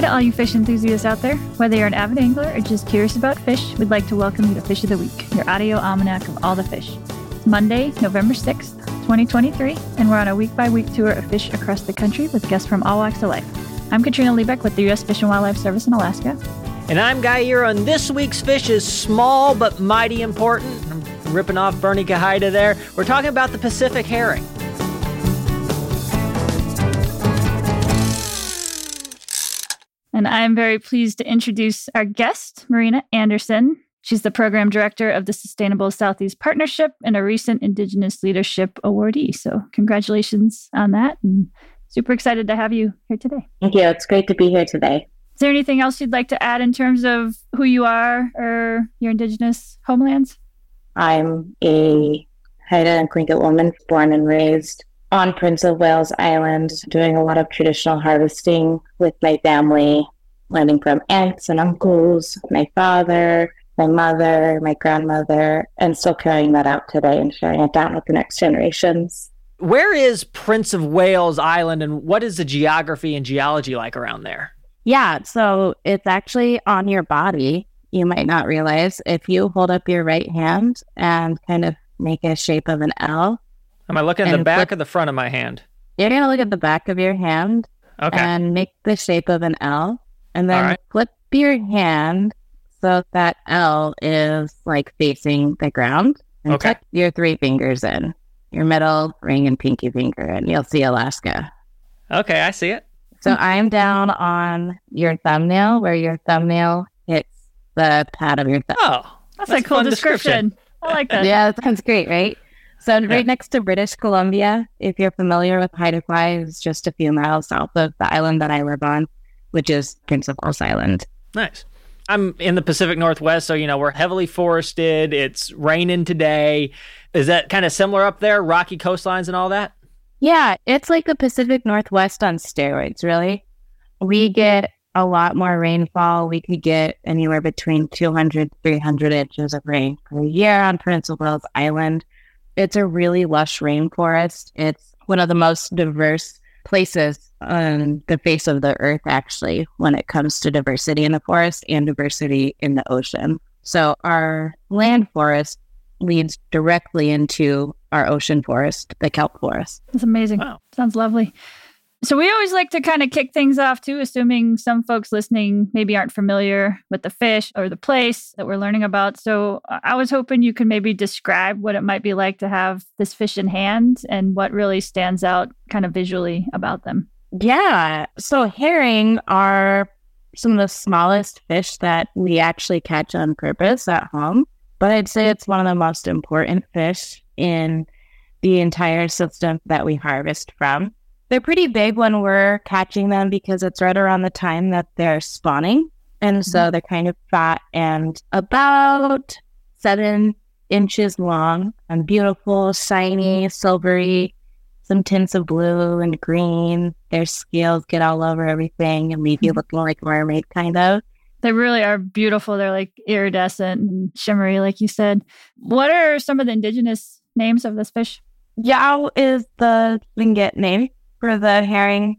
To all you fish enthusiasts out there. Whether you're an avid angler or just curious about fish, we'd like to welcome you to Fish of the Week, your audio almanac of all the fish. It's Monday, November 6th, 2023, and we're on a week by week tour of fish across the country with guests from all walks of life. I'm Katrina Liebich with the U.S. Fish and Wildlife Service in Alaska. And I'm Guy here on this week's fish is small but mighty important. I'm ripping off Bernie Kahida there. We're talking about the Pacific herring. And I'm very pleased to introduce our guest, Marina Anderson. She's the program director of the Sustainable Southeast Partnership and a recent Indigenous Leadership Awardee. So, congratulations on that. And super excited to have you here today. Thank you. It's great to be here today. Is there anything else you'd like to add in terms of who you are or your Indigenous homelands? I'm a Haida and Tlingit woman born and raised on Prince of Wales Island, doing a lot of traditional harvesting with my family, learning from aunts and uncles, my father, my mother, my grandmother, and still carrying that out today and sharing it down with the next generations. Where is Prince of Wales Island and what is the geography and geology like around there? Yeah, so it's actually on your body. You might not realize if you hold up your right hand and kind of make a shape of an L, Am I looking at the back flip, or the front of my hand? You're going to look at the back of your hand okay. and make the shape of an L. And then right. flip your hand so that L is like facing the ground. And okay. tuck your three fingers in your middle, ring, and pinky finger, and you'll see Alaska. Okay, I see it. So I'm down on your thumbnail where your thumbnail hits the pad of your thumb. Oh, that's, that's a cool description. description. I like that. yeah, that sounds great, right? So right yeah. next to British Columbia, if you're familiar with Haida Gwaii, it's just a few miles south of the island that I live on, which is Prince of Wales Island. Nice. I'm in the Pacific Northwest, so you know we're heavily forested. It's raining today. Is that kind of similar up there? Rocky coastlines and all that? Yeah, it's like the Pacific Northwest on steroids, really. We get a lot more rainfall. We could get anywhere between 200, 300 inches of rain per year on Prince of Wales Island. It's a really lush rainforest. It's one of the most diverse places on the face of the earth, actually, when it comes to diversity in the forest and diversity in the ocean. So, our land forest leads directly into our ocean forest, the kelp forest. That's amazing. Wow. Sounds lovely. So we always like to kind of kick things off too, assuming some folks listening maybe aren't familiar with the fish or the place that we're learning about. So uh, I was hoping you could maybe describe what it might be like to have this fish in hand and what really stands out kind of visually about them. Yeah. So herring are some of the smallest fish that we actually catch on purpose at home. But I'd say it's one of the most important fish in the entire system that we harvest from. They're pretty big when we're catching them because it's right around the time that they're spawning. And so mm-hmm. they're kind of fat and about seven inches long and beautiful, shiny, silvery, some tints of blue and green. Their scales get all over everything and leave you mm-hmm. looking like a mermaid, kind of. They really are beautiful. They're like iridescent and shimmery, like you said. What are some of the indigenous names of this fish? Yao is the Tlingit name for the herring,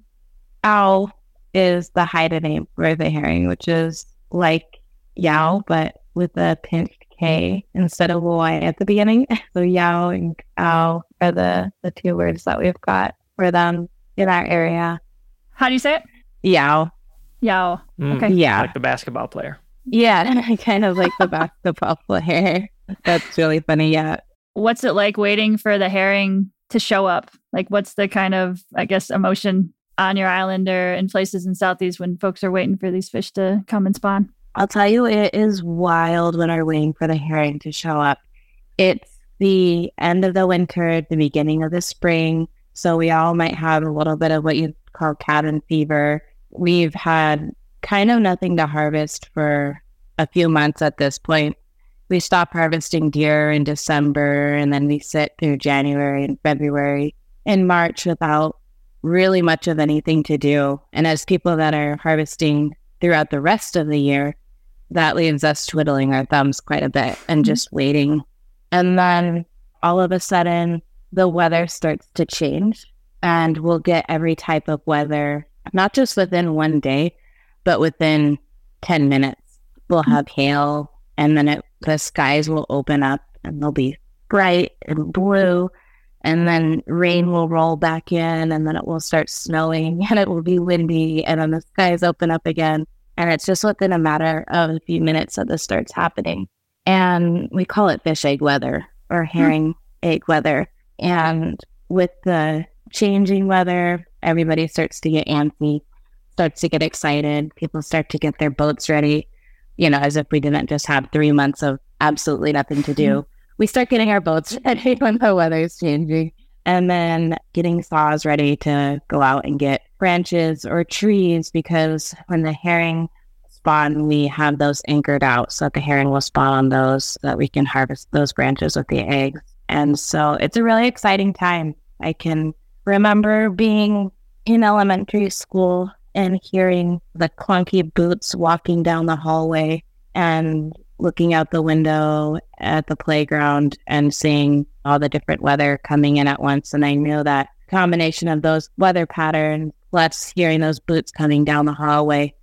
owl is the Haida name for the herring, which is like Yao, but with a pinched K instead of a Y at the beginning. So Yao and Ow are the, the two words that we've got for them in our area. How do you say it? Yao. Yao. Mm, okay. Yeah. Like the basketball player. Yeah, I kind of like the basketball player. That's really funny. Yeah. What's it like waiting for the herring to show up? Like, what's the kind of, I guess, emotion on your island or in places in Southeast when folks are waiting for these fish to come and spawn? I'll tell you, it is wild when we're waiting for the herring to show up. It's the end of the winter, the beginning of the spring. So we all might have a little bit of what you call cabin fever. We've had kind of nothing to harvest for a few months at this point we stop harvesting deer in December and then we sit through January and February and March without really much of anything to do. And as people that are harvesting throughout the rest of the year, that leaves us twiddling our thumbs quite a bit and mm-hmm. just waiting. And then all of a sudden, the weather starts to change and we'll get every type of weather, not just within one day, but within 10 minutes, we'll have hail and then it, the skies will open up and they'll be bright and blue. And then rain will roll back in and then it will start snowing and it will be windy and then the skies open up again. And it's just within a matter of a few minutes that this starts happening. And we call it fish egg weather or hmm. herring egg weather. And with the changing weather, everybody starts to get antsy, starts to get excited. People start to get their boats ready, you know, as if we didn't just have three months of absolutely nothing to do. Mm-hmm. We start getting our boats ready when the weather is changing and then getting saws ready to go out and get branches or trees because when the herring spawn, we have those anchored out so that the herring will spawn on those so that we can harvest those branches with the eggs. And so it's a really exciting time. I can remember being in elementary school and hearing the clunky boots walking down the hallway and looking out the window at the playground and seeing all the different weather coming in at once. And I knew that combination of those weather patterns plus hearing those boots coming down the hallway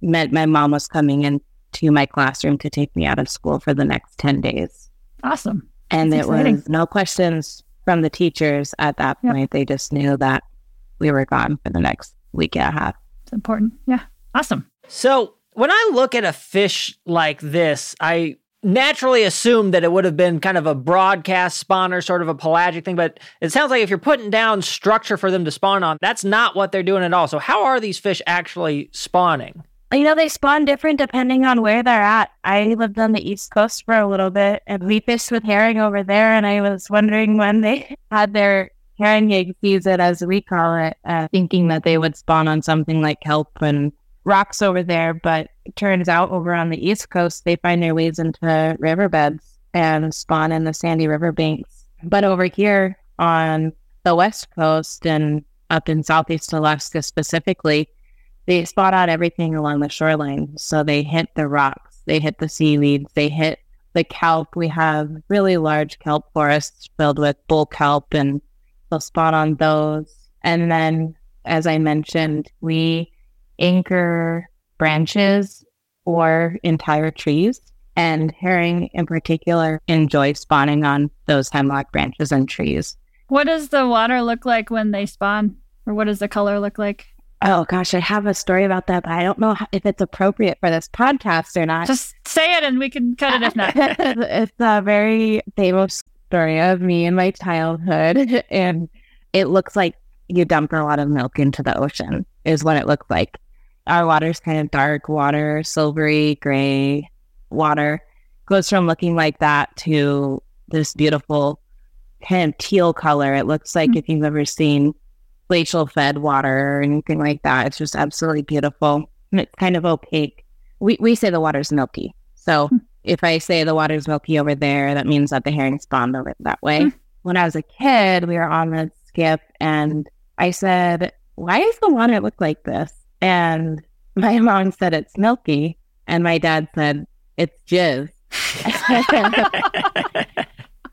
meant my mom was coming into my classroom to take me out of school for the next 10 days. Awesome. And That's it exciting. was no questions from the teachers at that Yep. point. They just knew that we were gone for the next week and a half. It's important. Yeah. Awesome. So when I look at a fish like this, I naturally assume that it would have been kind of a broadcast spawner, sort of a pelagic thing. But it sounds like if you're putting down structure for them to spawn on, that's not what they're doing at all. So how are these fish actually spawning? You know, they spawn different depending on where they're at. I lived on the East Coast for a little bit and we fished with herring over there. And I was wondering when they had their herring egg it as we call it, uh, thinking that they would spawn on something like kelp and rocks over there. But turns out over on the East Coast, they find their ways into riverbeds and spawn in the sandy riverbanks. But over here on the West Coast and up in Southeast Alaska specifically, they spot out everything along the shoreline. So they hit the rocks, they hit the seaweeds, they hit the kelp. We have really large kelp forests filled with bull kelp, and they'll spot on those. And then, as I mentioned, we anchor branches or entire trees. And herring in particular enjoy spawning on those hemlock branches and trees. What does the water look like when they spawn? Or what does the color look like? Oh gosh, I have a story about that, but I don't know if it's appropriate for this podcast or not. Just say it and we can cut it if not. it's a very famous story of me in my childhood, and it looks like you dump a lot of milk into the ocean, is what it looked like. Our water's kind of dark water, silvery gray water. Goes from looking like that to this beautiful kind of teal color. It looks like Mm. if you've ever seen glacial fed water or anything like that. It's just absolutely beautiful. And it's kind of opaque. We we say the water's milky. So Hmm. If I say the water's milky over there, that means that the herring spawned over that way. Hmm. When I was a kid, we were on the skip and I said, Why does the water look like this? And my mom said it's milky. And my dad said, It's jizz.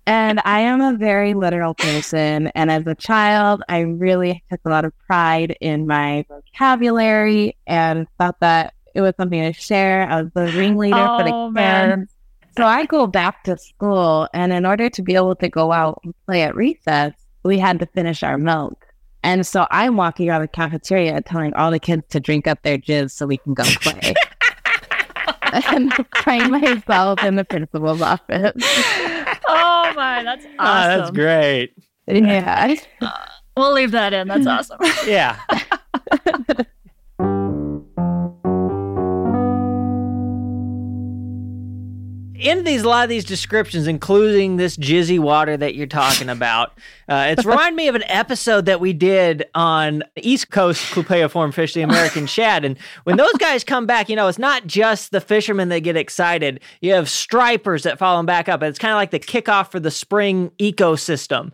And I am a very literal person. And as a child, I really took a lot of pride in my vocabulary and thought that it was something to share. I was the ringleader for Oh, the man. kids. So I go back to school, and in order to be able to go out and play at recess, we had to finish our milk. And so I'm walking around the cafeteria telling all the kids to drink up their jizz so we can go play. and find myself in the principal's office. oh my, that's awesome. Ah, that's great. Yeah. We'll leave that in. That's awesome. Yeah. In these a lot of these descriptions, including this jizzy water that you're talking about, uh, it's remind me of an episode that we did on East Coast Clupeiform fish, the American shad. And when those guys come back, you know, it's not just the fishermen that get excited. You have stripers that follow them back up. It's kind of like the kickoff for the spring ecosystem.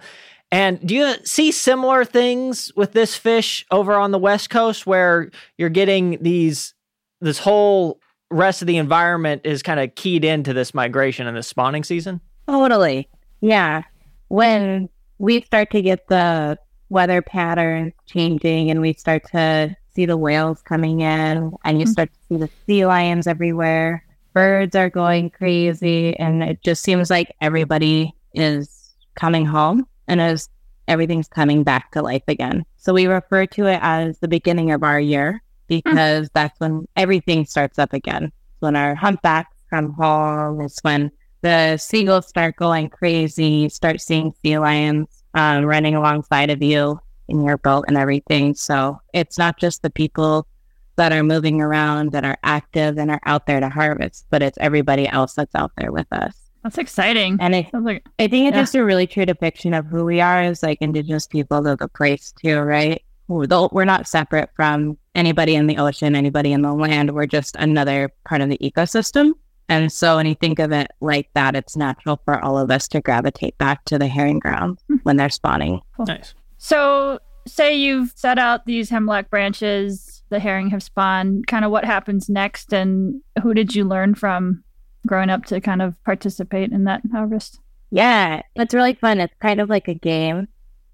And do you see similar things with this fish over on the West Coast where you're getting these this whole rest of the environment is kind of keyed into this migration and this spawning season? Totally. Yeah. When we start to get the weather patterns changing and we start to see the whales coming in and you Mhm. start to see the sea lions everywhere. Birds are going crazy. And it just seems like everybody is coming home and as everything's coming back to life again. So we refer to it as the beginning of our year because that's when everything starts up again. It's when our humpbacks come home. It's when the seagulls start going crazy. Start seeing sea lions um, running alongside of you in your boat and everything. So it's not just the people that are moving around that are active and are out there to harvest, but it's everybody else that's out there with us. That's exciting. And it, Sounds like I think it's Yeah. just a really true depiction of who we are as like indigenous people of the place too, right? We're not separate from anybody in the ocean, anybody in the land. We're just another part of the ecosystem. And so when you think of it like that, it's natural for all of us to gravitate back to the herring ground hmm. when they're spawning. Nice. So, say you've set out these hemlock branches, the herring have spawned, kind of what happens next, and who did you learn from growing up to kind of participate in that harvest? Yeah, it's really fun. It's kind of like a game,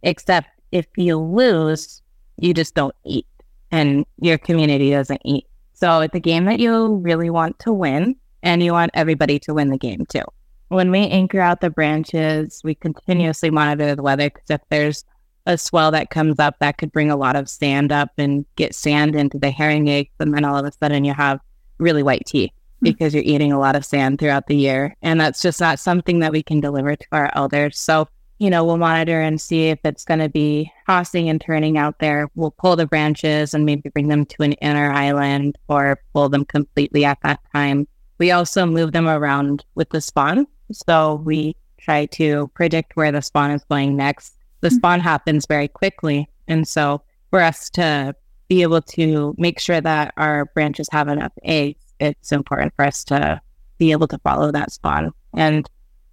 except if you lose, you just don't eat and your community doesn't eat. So it's a game that you really want to win and you want everybody to win the game too. When we anchor out the branches, we continuously monitor the weather because if there's a swell that comes up that could bring a lot of sand up and get sand into the herring eggs, and then all of a sudden you have really white teeth hmm. because you're eating a lot of sand throughout the year. And that's just not something that we can deliver to our elders. So, you know, we'll monitor and see if it's going to be tossing and turning out there. We'll pull the branches and maybe bring them to an inner island or pull them completely at that time. We also move them around with the spawn. So we try to predict where the spawn is going next. The Mhm. spawn happens very quickly. And so for us to be able to make sure that our branches have enough eggs, it's important for us to be able to follow that spawn and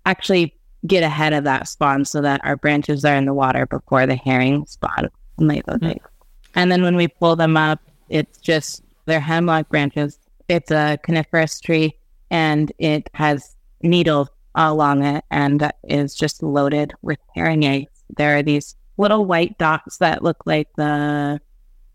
actually get ahead of that spawn so that our branches are in the water before the herring spawn and lay those Mm. eggs. And then when we pull them up, it's just they're hemlock branches. It's a coniferous tree and it has needles along it and is just loaded with herring eggs. There are these little white dots that look like the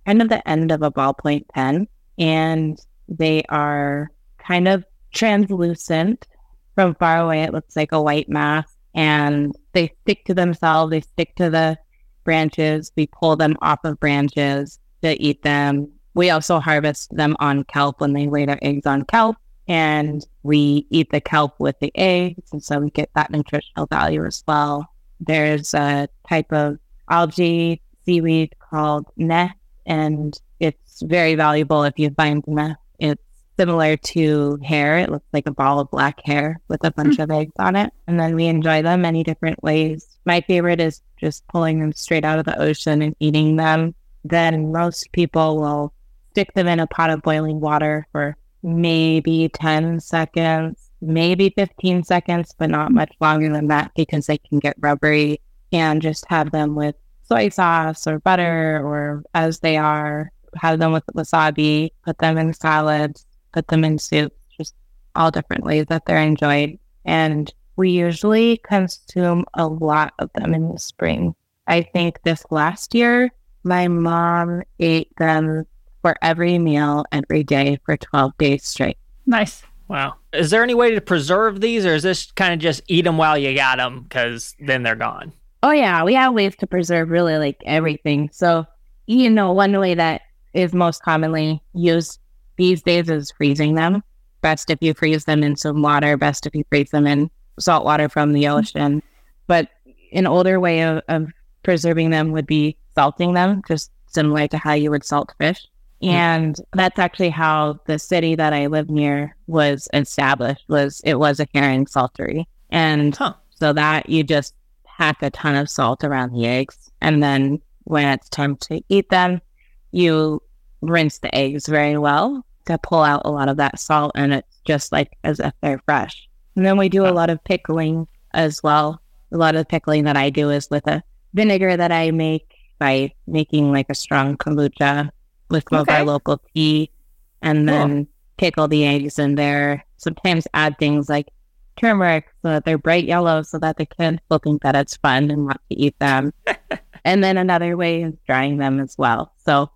kind of the end of a ballpoint pen and they are kind of translucent. From far away, it looks like a white mass, and they stick to themselves. They stick to the branches. We pull them off of branches to eat them. We also harvest them on kelp when they lay their eggs on kelp, and we eat the kelp with the eggs, and so we get that nutritional value as well. There's a type of algae seaweed called neh, and it's very valuable if you find neh. It's similar to hair. It looks like a ball of black hair with a bunch hmm. of eggs on it. And then we enjoy them many different ways. My favorite is just pulling them straight out of the ocean and eating them. Then most people will stick them in a pot of boiling water for maybe 10 seconds, maybe 15 seconds, but not much longer than that because they can get rubbery and just have them with soy sauce or butter or as they are, have them with wasabi, put them in salads, put them in soup, just all different ways that they're enjoyed. And we usually consume a lot of them in the spring. I think this last year, my mom ate them for every meal every day for 12 days straight. Nice. Wow. Is there any way to preserve these, or is this kind of just eat them while you got them because then they're gone? Oh yeah, we have ways to preserve really like everything. So, you know, one way that is most commonly used these days is freezing them. Best if you freeze them in some water, best if you freeze them in salt water from the mm-hmm. ocean. But an older way of, of preserving them would be salting them, just similar to how you would salt fish. Mm-hmm. And that's actually how the city that I live near was established was it was a herring saltery. And Huh. so that you just pack a ton of salt around the eggs. And then when it's time to eat them, you rinse the eggs very well to pull out a lot of that salt. And it's just like as if they're fresh. And then we do a lot of pickling as well. A lot of the pickling that I do is with a vinegar that I make by making like a strong kombucha with some of Okay. our local tea and then pickle the eggs in there. Sometimes add things like turmeric so that they're bright yellow so that the kids will think that it's fun and want to eat them. and then another way is drying them as well. So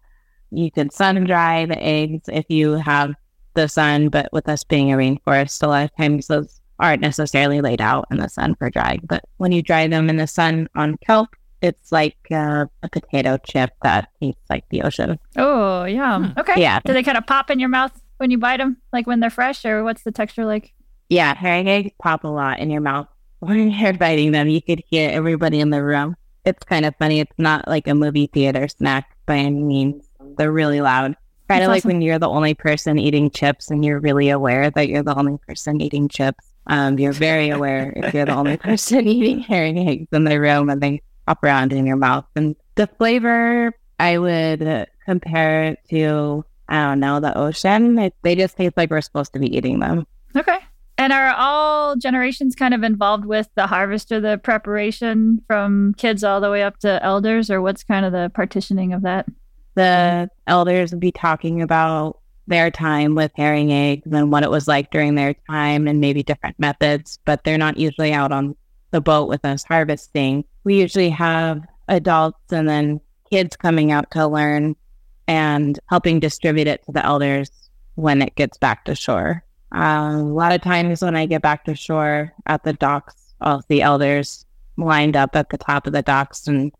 You can sun dry the eggs if you have the sun, but with us being a rainforest, a lot of times those aren't necessarily laid out in the sun for drying. But when you dry them in the sun on kelp, it's like uh, a potato chip that tastes like the ocean. Oh, yeah. Hmm. Okay. Yeah. Do they kind of pop in your mouth when you bite them, like when they're fresh, or what's the texture like? Yeah, herring eggs pop a lot in your mouth. When you're biting them, you could hear everybody in the room. It's kind of funny. It's not like a movie theater snack by any means. They're really loud. Kind of like awesome. when you're the only person eating chips and you're really aware that you're the only person eating chips. Um, you're very aware if you're the only person eating herring eggs in the room and they pop around in your mouth. And the flavor, I would compare it to, I don't know, the ocean. It, they just taste like we're supposed to be eating them. Okay. And are all generations kind of involved with the harvest or the preparation from kids all the way up to elders, or what's kind of the partitioning of that? The elders would be talking about their time with herring eggs and what it was like during their time and maybe different methods, but they're not usually out on the boat with us harvesting. We usually have adults and then kids coming out to learn and helping distribute it to the elders when it gets back to shore. Um, a lot of times when I get back to shore at the docks, I'll see elders lined up at the top of the docks and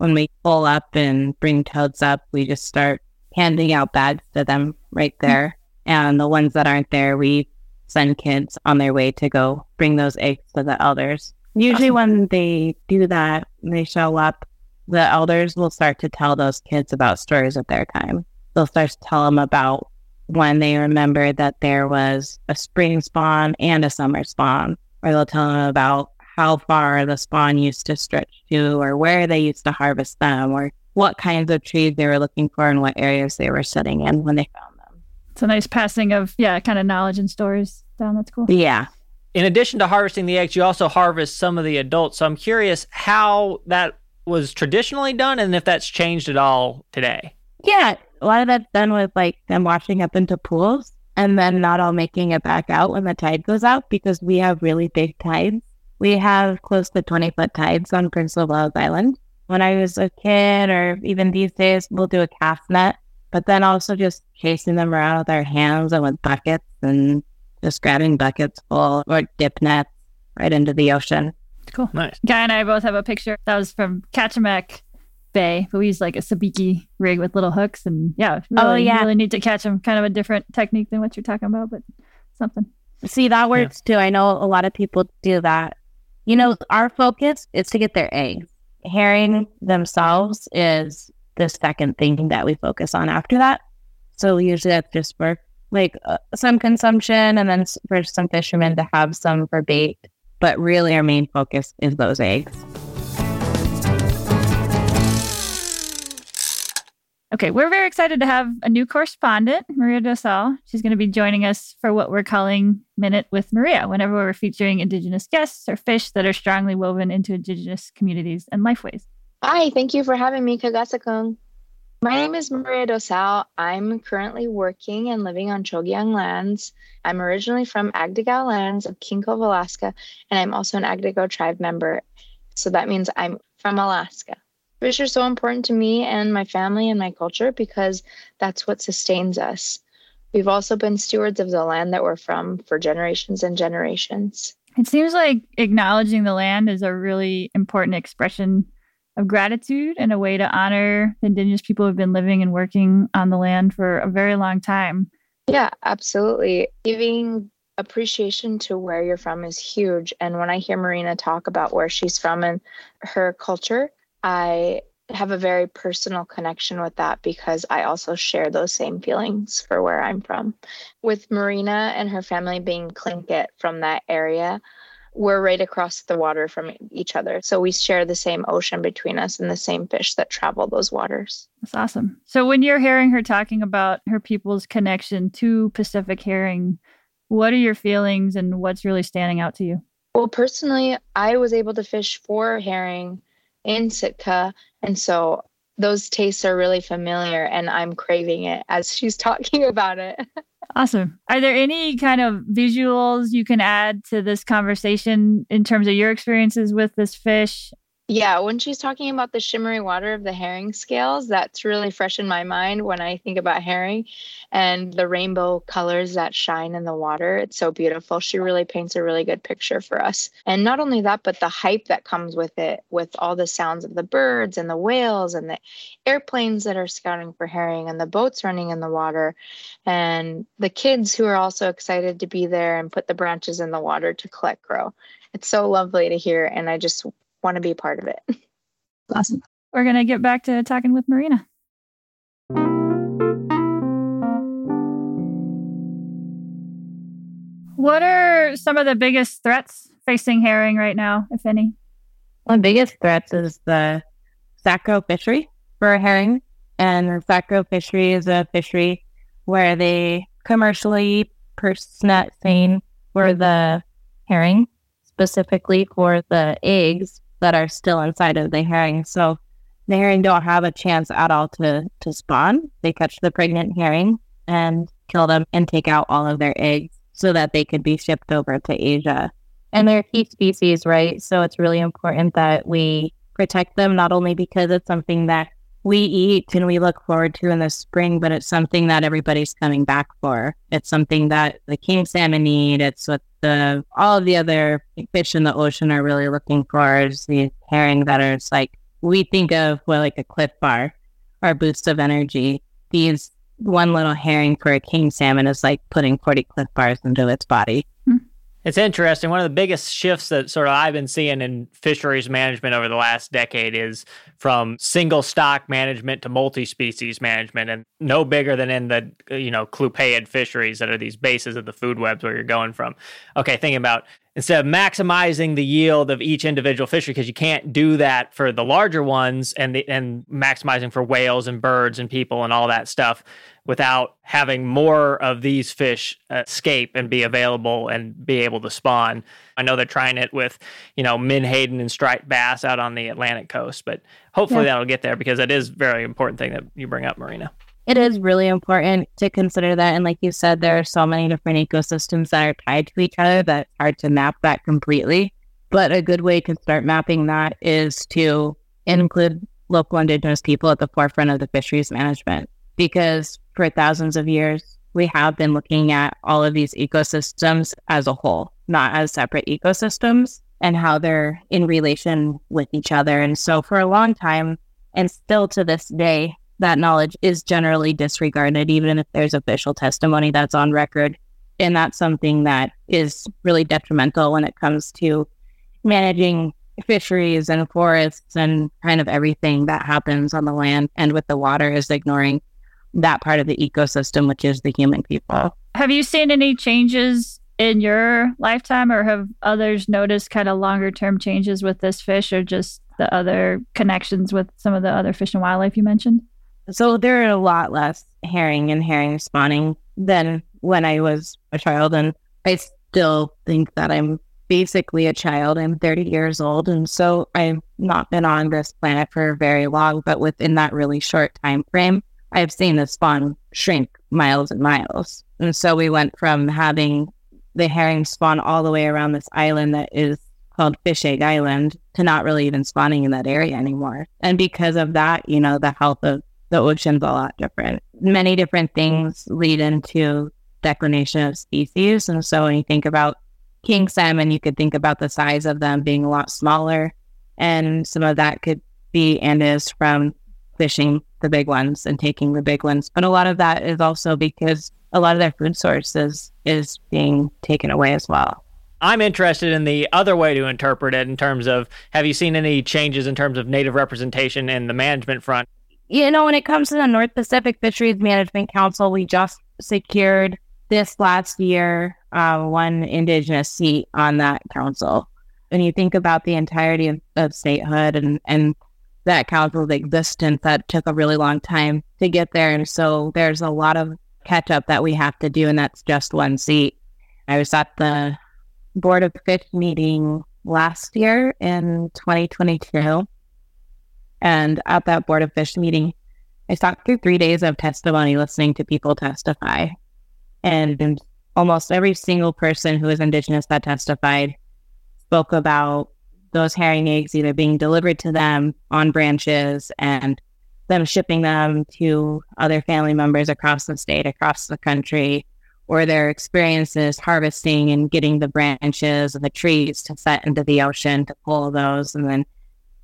when we pull up and bring toads up, we just start handing out bags to them right mm-hmm. there. And the ones that aren't there, we send kids on their way to go bring those eggs to the elders. Usually, when they do that, they show up, the elders will start to tell those kids about stories of their time. They'll start to tell them about when they remember that there was a spring spawn and a summer spawn, or they'll tell them about how far the spawn used to stretch to, or where they used to harvest them, or what kinds of trees they were looking for and what areas they were sitting in when they found them. It's a nice passing of, yeah, kind of knowledge and stories down. That's cool. Yeah. In addition to harvesting the eggs, you also harvest some of the adults. So I'm curious how that was traditionally done and if that's changed at all today. Yeah. A lot of that's done with like them washing up into pools and then not all making it back out when the tide goes out because we have really big tides. We have close to 20 foot tides on Prince of Wales Island. When I was a kid, or even these days, we'll do a cast net, but then also just chasing them around with our hands and with buckets and just grabbing buckets full or dip nets right into the ocean. Cool. Nice. Guy and I both have a picture that was from Kachemak Bay, but we used like a sabiki rig with little hooks, and yeah, oh, really, Oh, yeah. really need to catch them. Kind of a different technique than what you're talking about, but something. See, that works too. I know a lot of people do that. You know, our focus is to get their eggs. Herring themselves is the second thing that we focus on after that. So usually that's just for like uh, some consumption and then for some fishermen to have some for bait. But really, our main focus is those eggs. Okay, we're very excited to have a new correspondent, Maria Dosal. She's going to be joining us for what we're calling Minute with Maria, whenever we're featuring Indigenous guests or fish that are strongly woven into Indigenous communities and lifeways. Hi, thank you for having me, Kagasakung. My name is Maria Dosal. I'm currently working and living on Chogyang lands. I'm originally from Agdaagux lands of King Cove, Alaska, and I'm also an Agdaagux tribe member. So that means I'm from Alaska. Fish are so important to me and my family and my culture because that's what sustains us. We've also been stewards of the land that we're from for generations and generations. It seems like acknowledging the land is a really important expression of gratitude and a way to honor the Indigenous people who have been living and working on the land for a very long time. Yeah, absolutely. Giving appreciation to where you're from is huge. And when I hear Marina talk about where she's from and her culture, I have a very personal connection with that because I also share those same feelings for where I'm from. With Marina and her family being Tlingit from that area, we're right across the water from each other. So we share the same ocean between us and the same fish that travel those waters. That's awesome. So when you're hearing her talking about her people's connection to Pacific herring, what are your feelings and what's really standing out to you? Well, personally, I was able to fish for herring in Sitka. And so those tastes are really familiar and I'm craving it as she's talking about it. Awesome. Are there any kind of visuals you can add to this conversation in terms of your experiences with this fish? Yeah, when she's talking about the shimmery water of the herring scales, that's really fresh in my mind when I think about herring and the rainbow colors that shine in the water. It's so beautiful. She really paints a really good picture for us. And not only that, but the hype that comes with it, with all the sounds of the birds and the whales and the airplanes that are scouting for herring and the boats running in the water and the kids who are also excited to be there and put the branches in the water to collect grow. It's so lovely to hear. And I just want to be part of it. Awesome. We're going to get back to talking with Marina. What are some of the biggest threats facing herring right now, if any? One of the biggest threats is the sac roe fishery for herring. And the sac roe fishery is a fishery where they commercially purse net seine for the herring, specifically for the eggs that are still inside of the herring. So the herring don't have a chance at all to to spawn. They catch the pregnant herring and kill them and take out all of their eggs so that they could be shipped over to Asia. And they're a key species, right? So it's really important that we protect them not only because it's something that we eat and we look forward to in the spring, but it's something that everybody's coming back for. It's something that the king salmon need. It's what the all of the other fish in the ocean are really looking for is the herring that are like we think of well like a Clif Bar or boost of energy. These one little herring for a king salmon is like putting 40 Clif Bars into its body. It's interesting. One of the biggest shifts that sort of I've been seeing in fisheries management over the last decade is from single stock management to multi-species management and no bigger than in the you know clupeiid fisheries that are these bases of the food webs where you're going from. Okay, thinking about instead of maximizing the yield of each individual fishery because you can't do that for the larger ones and the, and maximizing for whales and birds and people and all that stuff without having more of these fish escape and be available and be able to spawn. I know they're trying it with, you know, menhaden and striped bass out on the Atlantic coast, but hopefully yeah. that'll get there because it is a very important thing that you bring up, Marina. It is really important to consider that. And like you said, there are so many different ecosystems that are tied to each other that hard to map that completely. But a good way to start mapping that is to include local indigenous people at the forefront of the fisheries management because for thousands of years, we have been looking at all of these ecosystems as a whole, not as separate ecosystems and how they're in relation with each other. And so for a long time, and still to this day, that knowledge is generally disregarded, even if there's official testimony that's on record. And that's something that is really detrimental when it comes to managing fisheries and forests and kind of everything that happens on the land and with the water is ignoring that part of the ecosystem, which is the human people. Have you seen any changes in your lifetime, or have others noticed kind of longer term changes with this fish, or just the other connections with some of the other fish and wildlife you mentioned? So there are a lot less herring and herring spawning than when I was a child, and I still think that I'm basically a child. I'm 30 years old, and so I've not been on this planet for very long. But within that really short time frame, I've seen the spawn shrink miles and miles. And so we went from having the herring spawn all the way around this island that is called Fish Egg Island to not really even spawning in that area anymore. And because of that, you know, the health of the ocean's a lot different. Many different things lead into declination of species. And so when you think about king salmon, you could think about the size of them being a lot smaller. And some of that could be and is from fishing the big ones and taking the big ones. But a lot of that is also because a lot of their food sources is being taken away as well. I'm interested in the other way to interpret it in terms of have you seen any changes in terms of native representation in the management front? You know, when it comes to the North Pacific Fisheries Management Council, we just secured this last year uh, one Indigenous seat on that council. When you think about the entirety of, of statehood and, and that council's existence that took a really long time to get there. And so there's a lot of catch up that we have to do, and that's just one seat. I was at the Board of Fish meeting last year in 2022. And at that Board of Fish meeting, I sat through three days of testimony listening to people testify. And almost every single person who is Indigenous that testified spoke about those herring eggs either being delivered to them on branches and them shipping them to other family members across the state, across the country, or their experiences harvesting and getting the branches and the trees to set into the ocean to pull those and then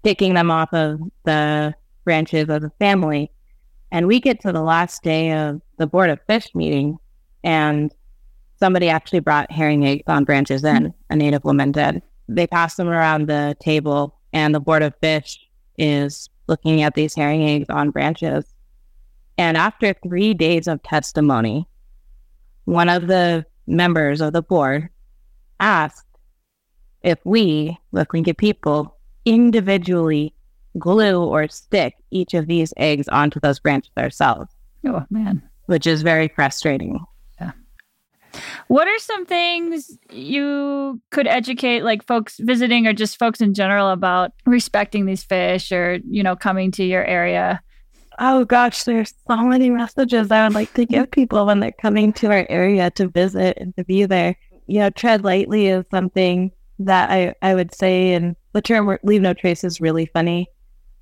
picking them off of the branches of the family. And we get to the last day of the Board of Fish meeting, and somebody actually brought herring eggs on branches in, a native woman did. They passed them around the table, and the Board of Fish is looking at these herring eggs on branches. And after three days of testimony, one of the members of the board asked if we, the Tlingit people, individually glue or stick each of these eggs onto those branches ourselves. Oh, man. Which is very frustrating. Yeah. What are some things you could educate like folks visiting or just folks in general about respecting these fish or, you know, coming to your area? Oh gosh, there's so many messages I would like to give people when they're coming to our area to visit and to be there. You know, tread lightly is something that I, I would say, and the term leave no trace is really funny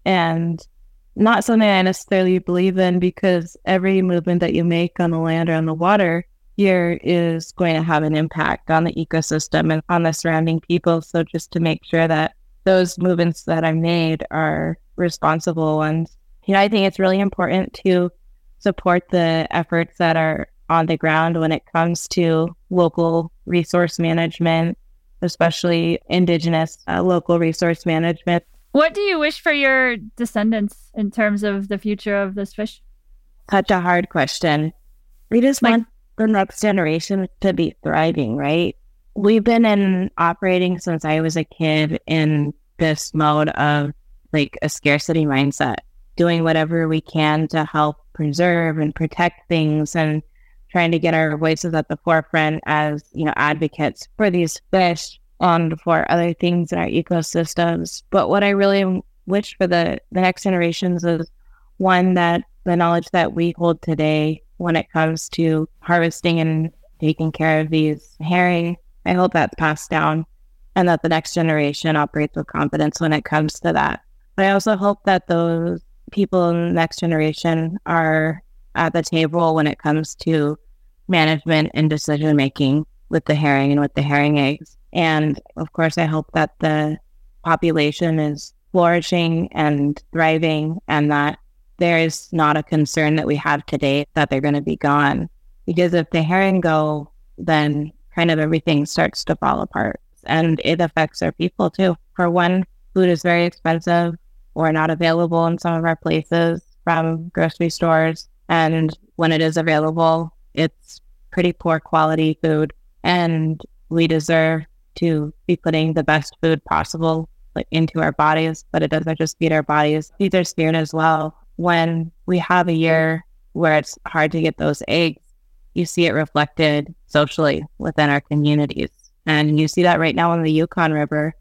and not something I necessarily believe in because every movement that you make on the land or on the water here is going to have an impact on the ecosystem and on the surrounding people. So just to make sure that those movements that I made are responsible ones. You know, I think it's really important to support the efforts that are on the ground when it comes to local resource management, especially indigenous uh, local resource management what do you wish for your descendants in terms of the future of this fish? Such a hard question. We just like, want the next generation to be thriving, right? We've been in operating since I was a kid in this mode of like a scarcity mindset, doing whatever we can to help preserve and protect things and trying to get our voices at the forefront as, you know, advocates for these fish and for other things in our ecosystems. But what I really wish for the, the next generations is one that the knowledge that we hold today when it comes to harvesting and taking care of these herring, I hope that's passed down and that the next generation operates with confidence when it comes to that. But I also hope that those people in the next generation are at the table when it comes to management and decision making with the herring and with the herring eggs. And of course, I hope that the population is flourishing and thriving and that there is not a concern that we have today that they're going to be gone. Because if the herring go, then kind of everything starts to fall apart. And it affects our people too. For one, food is very expensive or not available in some of our places from grocery stores. And when it is available, it's pretty poor quality food. And we deserve to be putting the best food possible like into our bodies, but it doesn't just feed our bodies, feeds our spirit as well. When we have a year where it's hard to get those eggs, you see it reflected socially within our communities. And you see that right now on the Yukon River,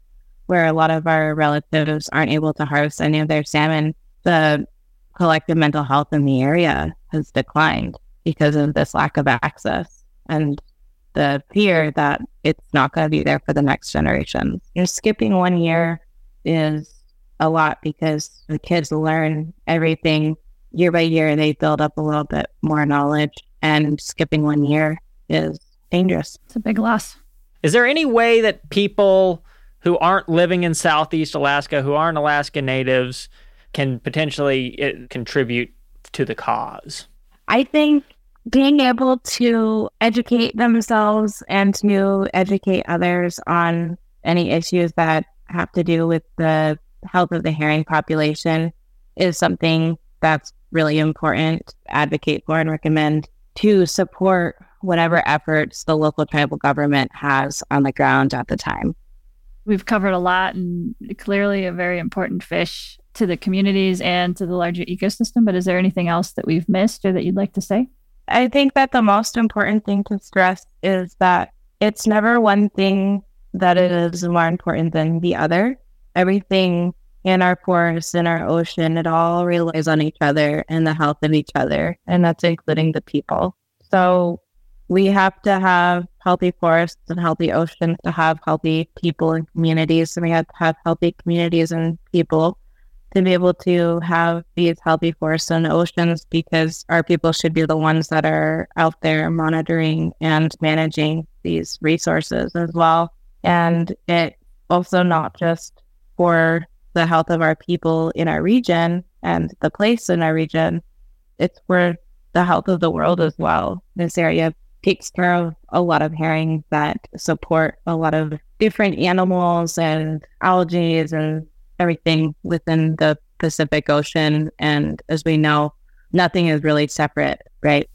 where a lot of our relatives aren't able to harvest any of their salmon. The collective mental health in the area has declined because of this lack of access. And the fear that it's not going to be there for the next generation. You know, skipping one year is a lot because the kids learn everything year by year. They build up a little bit more knowledge, and skipping one year is dangerous. It's a big loss. Is there any way that people who aren't living in Southeast Alaska, who aren't Alaska natives, can potentially eh, contribute to the cause? I think being able to educate themselves and to educate others on any issues that have to do with the health of the herring population is something that's really important advocate for and recommend to support whatever efforts the local tribal government has on the ground at the time. We've covered a lot and clearly a very important fish to the communities and to the larger ecosystem. But is there anything else that we've missed or that you'd like to say? I think that the most important thing to stress is that it's never one thing that is more important than the other. Everything in our forests, in our ocean, it all relies on each other and the health of each other, and that's including the people. So we have to have healthy forests and healthy oceans to have healthy people and communities. And we have to have healthy communities and people to be able to have these healthy forests and oceans because our people should be the ones that are out there monitoring and managing these resources as well. And it also not just for the health of our people in our region and the place in our region, it's for the health of the world as well. This area takes care of a lot of herrings that support a lot of different animals and algae and everything within the Pacific Ocean. And as we know, nothing is really separate, right?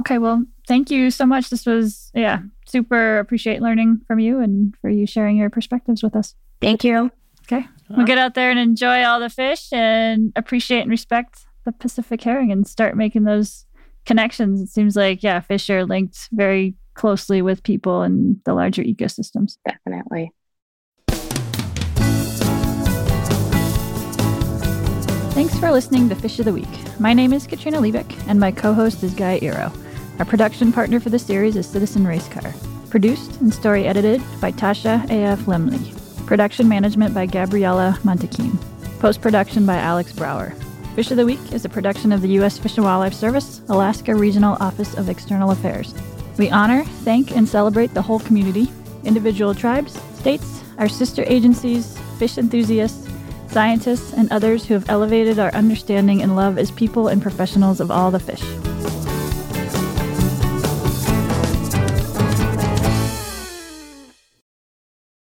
Okay, well, thank you so much. This was, yeah, super appreciate learning from you and for you sharing your perspectives with us. Thank you. Okay. We'll get out there and enjoy all the fish and appreciate and respect the Pacific herring and start making those connections. It seems like, yeah, fish are linked very closely with people and the larger ecosystems. Definitely. Thanks for listening to Fish of the Week. My name is Katrina Liebich, and my co host is Guy Eroh. Our production partner for the series is Citizen Racecar. Produced and story edited by Tasha A.F. Lemley. Production management by Gabriella Montequin. Post production by Alex Brower. Fish of the Week is a production of the U.S. Fish and Wildlife Service, Alaska Regional Office of External Affairs. We honor, thank, and celebrate the whole community, individual tribes, states, our sister agencies, fish enthusiasts, scientists, and others who have elevated our understanding and love as people and professionals of all the fish.